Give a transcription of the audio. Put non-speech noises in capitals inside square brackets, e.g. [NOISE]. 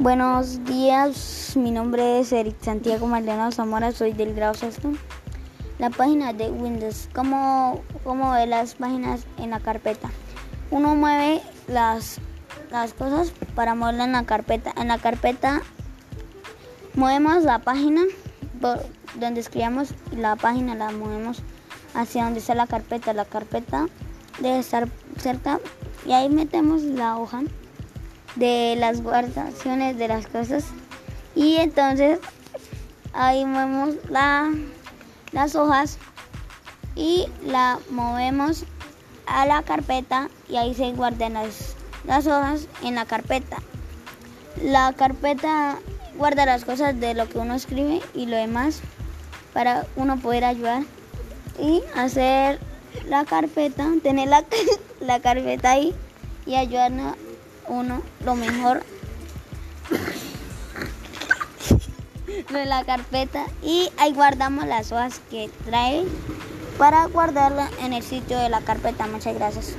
Buenos días, mi nombre es Eric Santiago Maldonado Zamora, soy del grado sexto. La página de Windows, ¿cómo, cómo ve las páginas en la carpeta? Uno mueve las, las cosas para moverla en la carpeta. En la carpeta movemos la página donde escribamos la página la movemos hacia donde está la carpeta. La carpeta debe estar cerca y ahí metemos la hoja de las guardaciones de las cosas y entonces ahí movemos la, las hojas y la movemos a la carpeta y ahí se guardan las, las hojas en la carpeta. La carpeta guarda las cosas de lo que uno escribe y lo demás para uno poder ayudar y hacer la carpeta, tener la, [LAUGHS] la carpeta ahí y ayudarnos uno lo mejor de la carpeta y ahí guardamos las hojas que trae para guardarla en el sitio de la carpeta. Muchas gracias.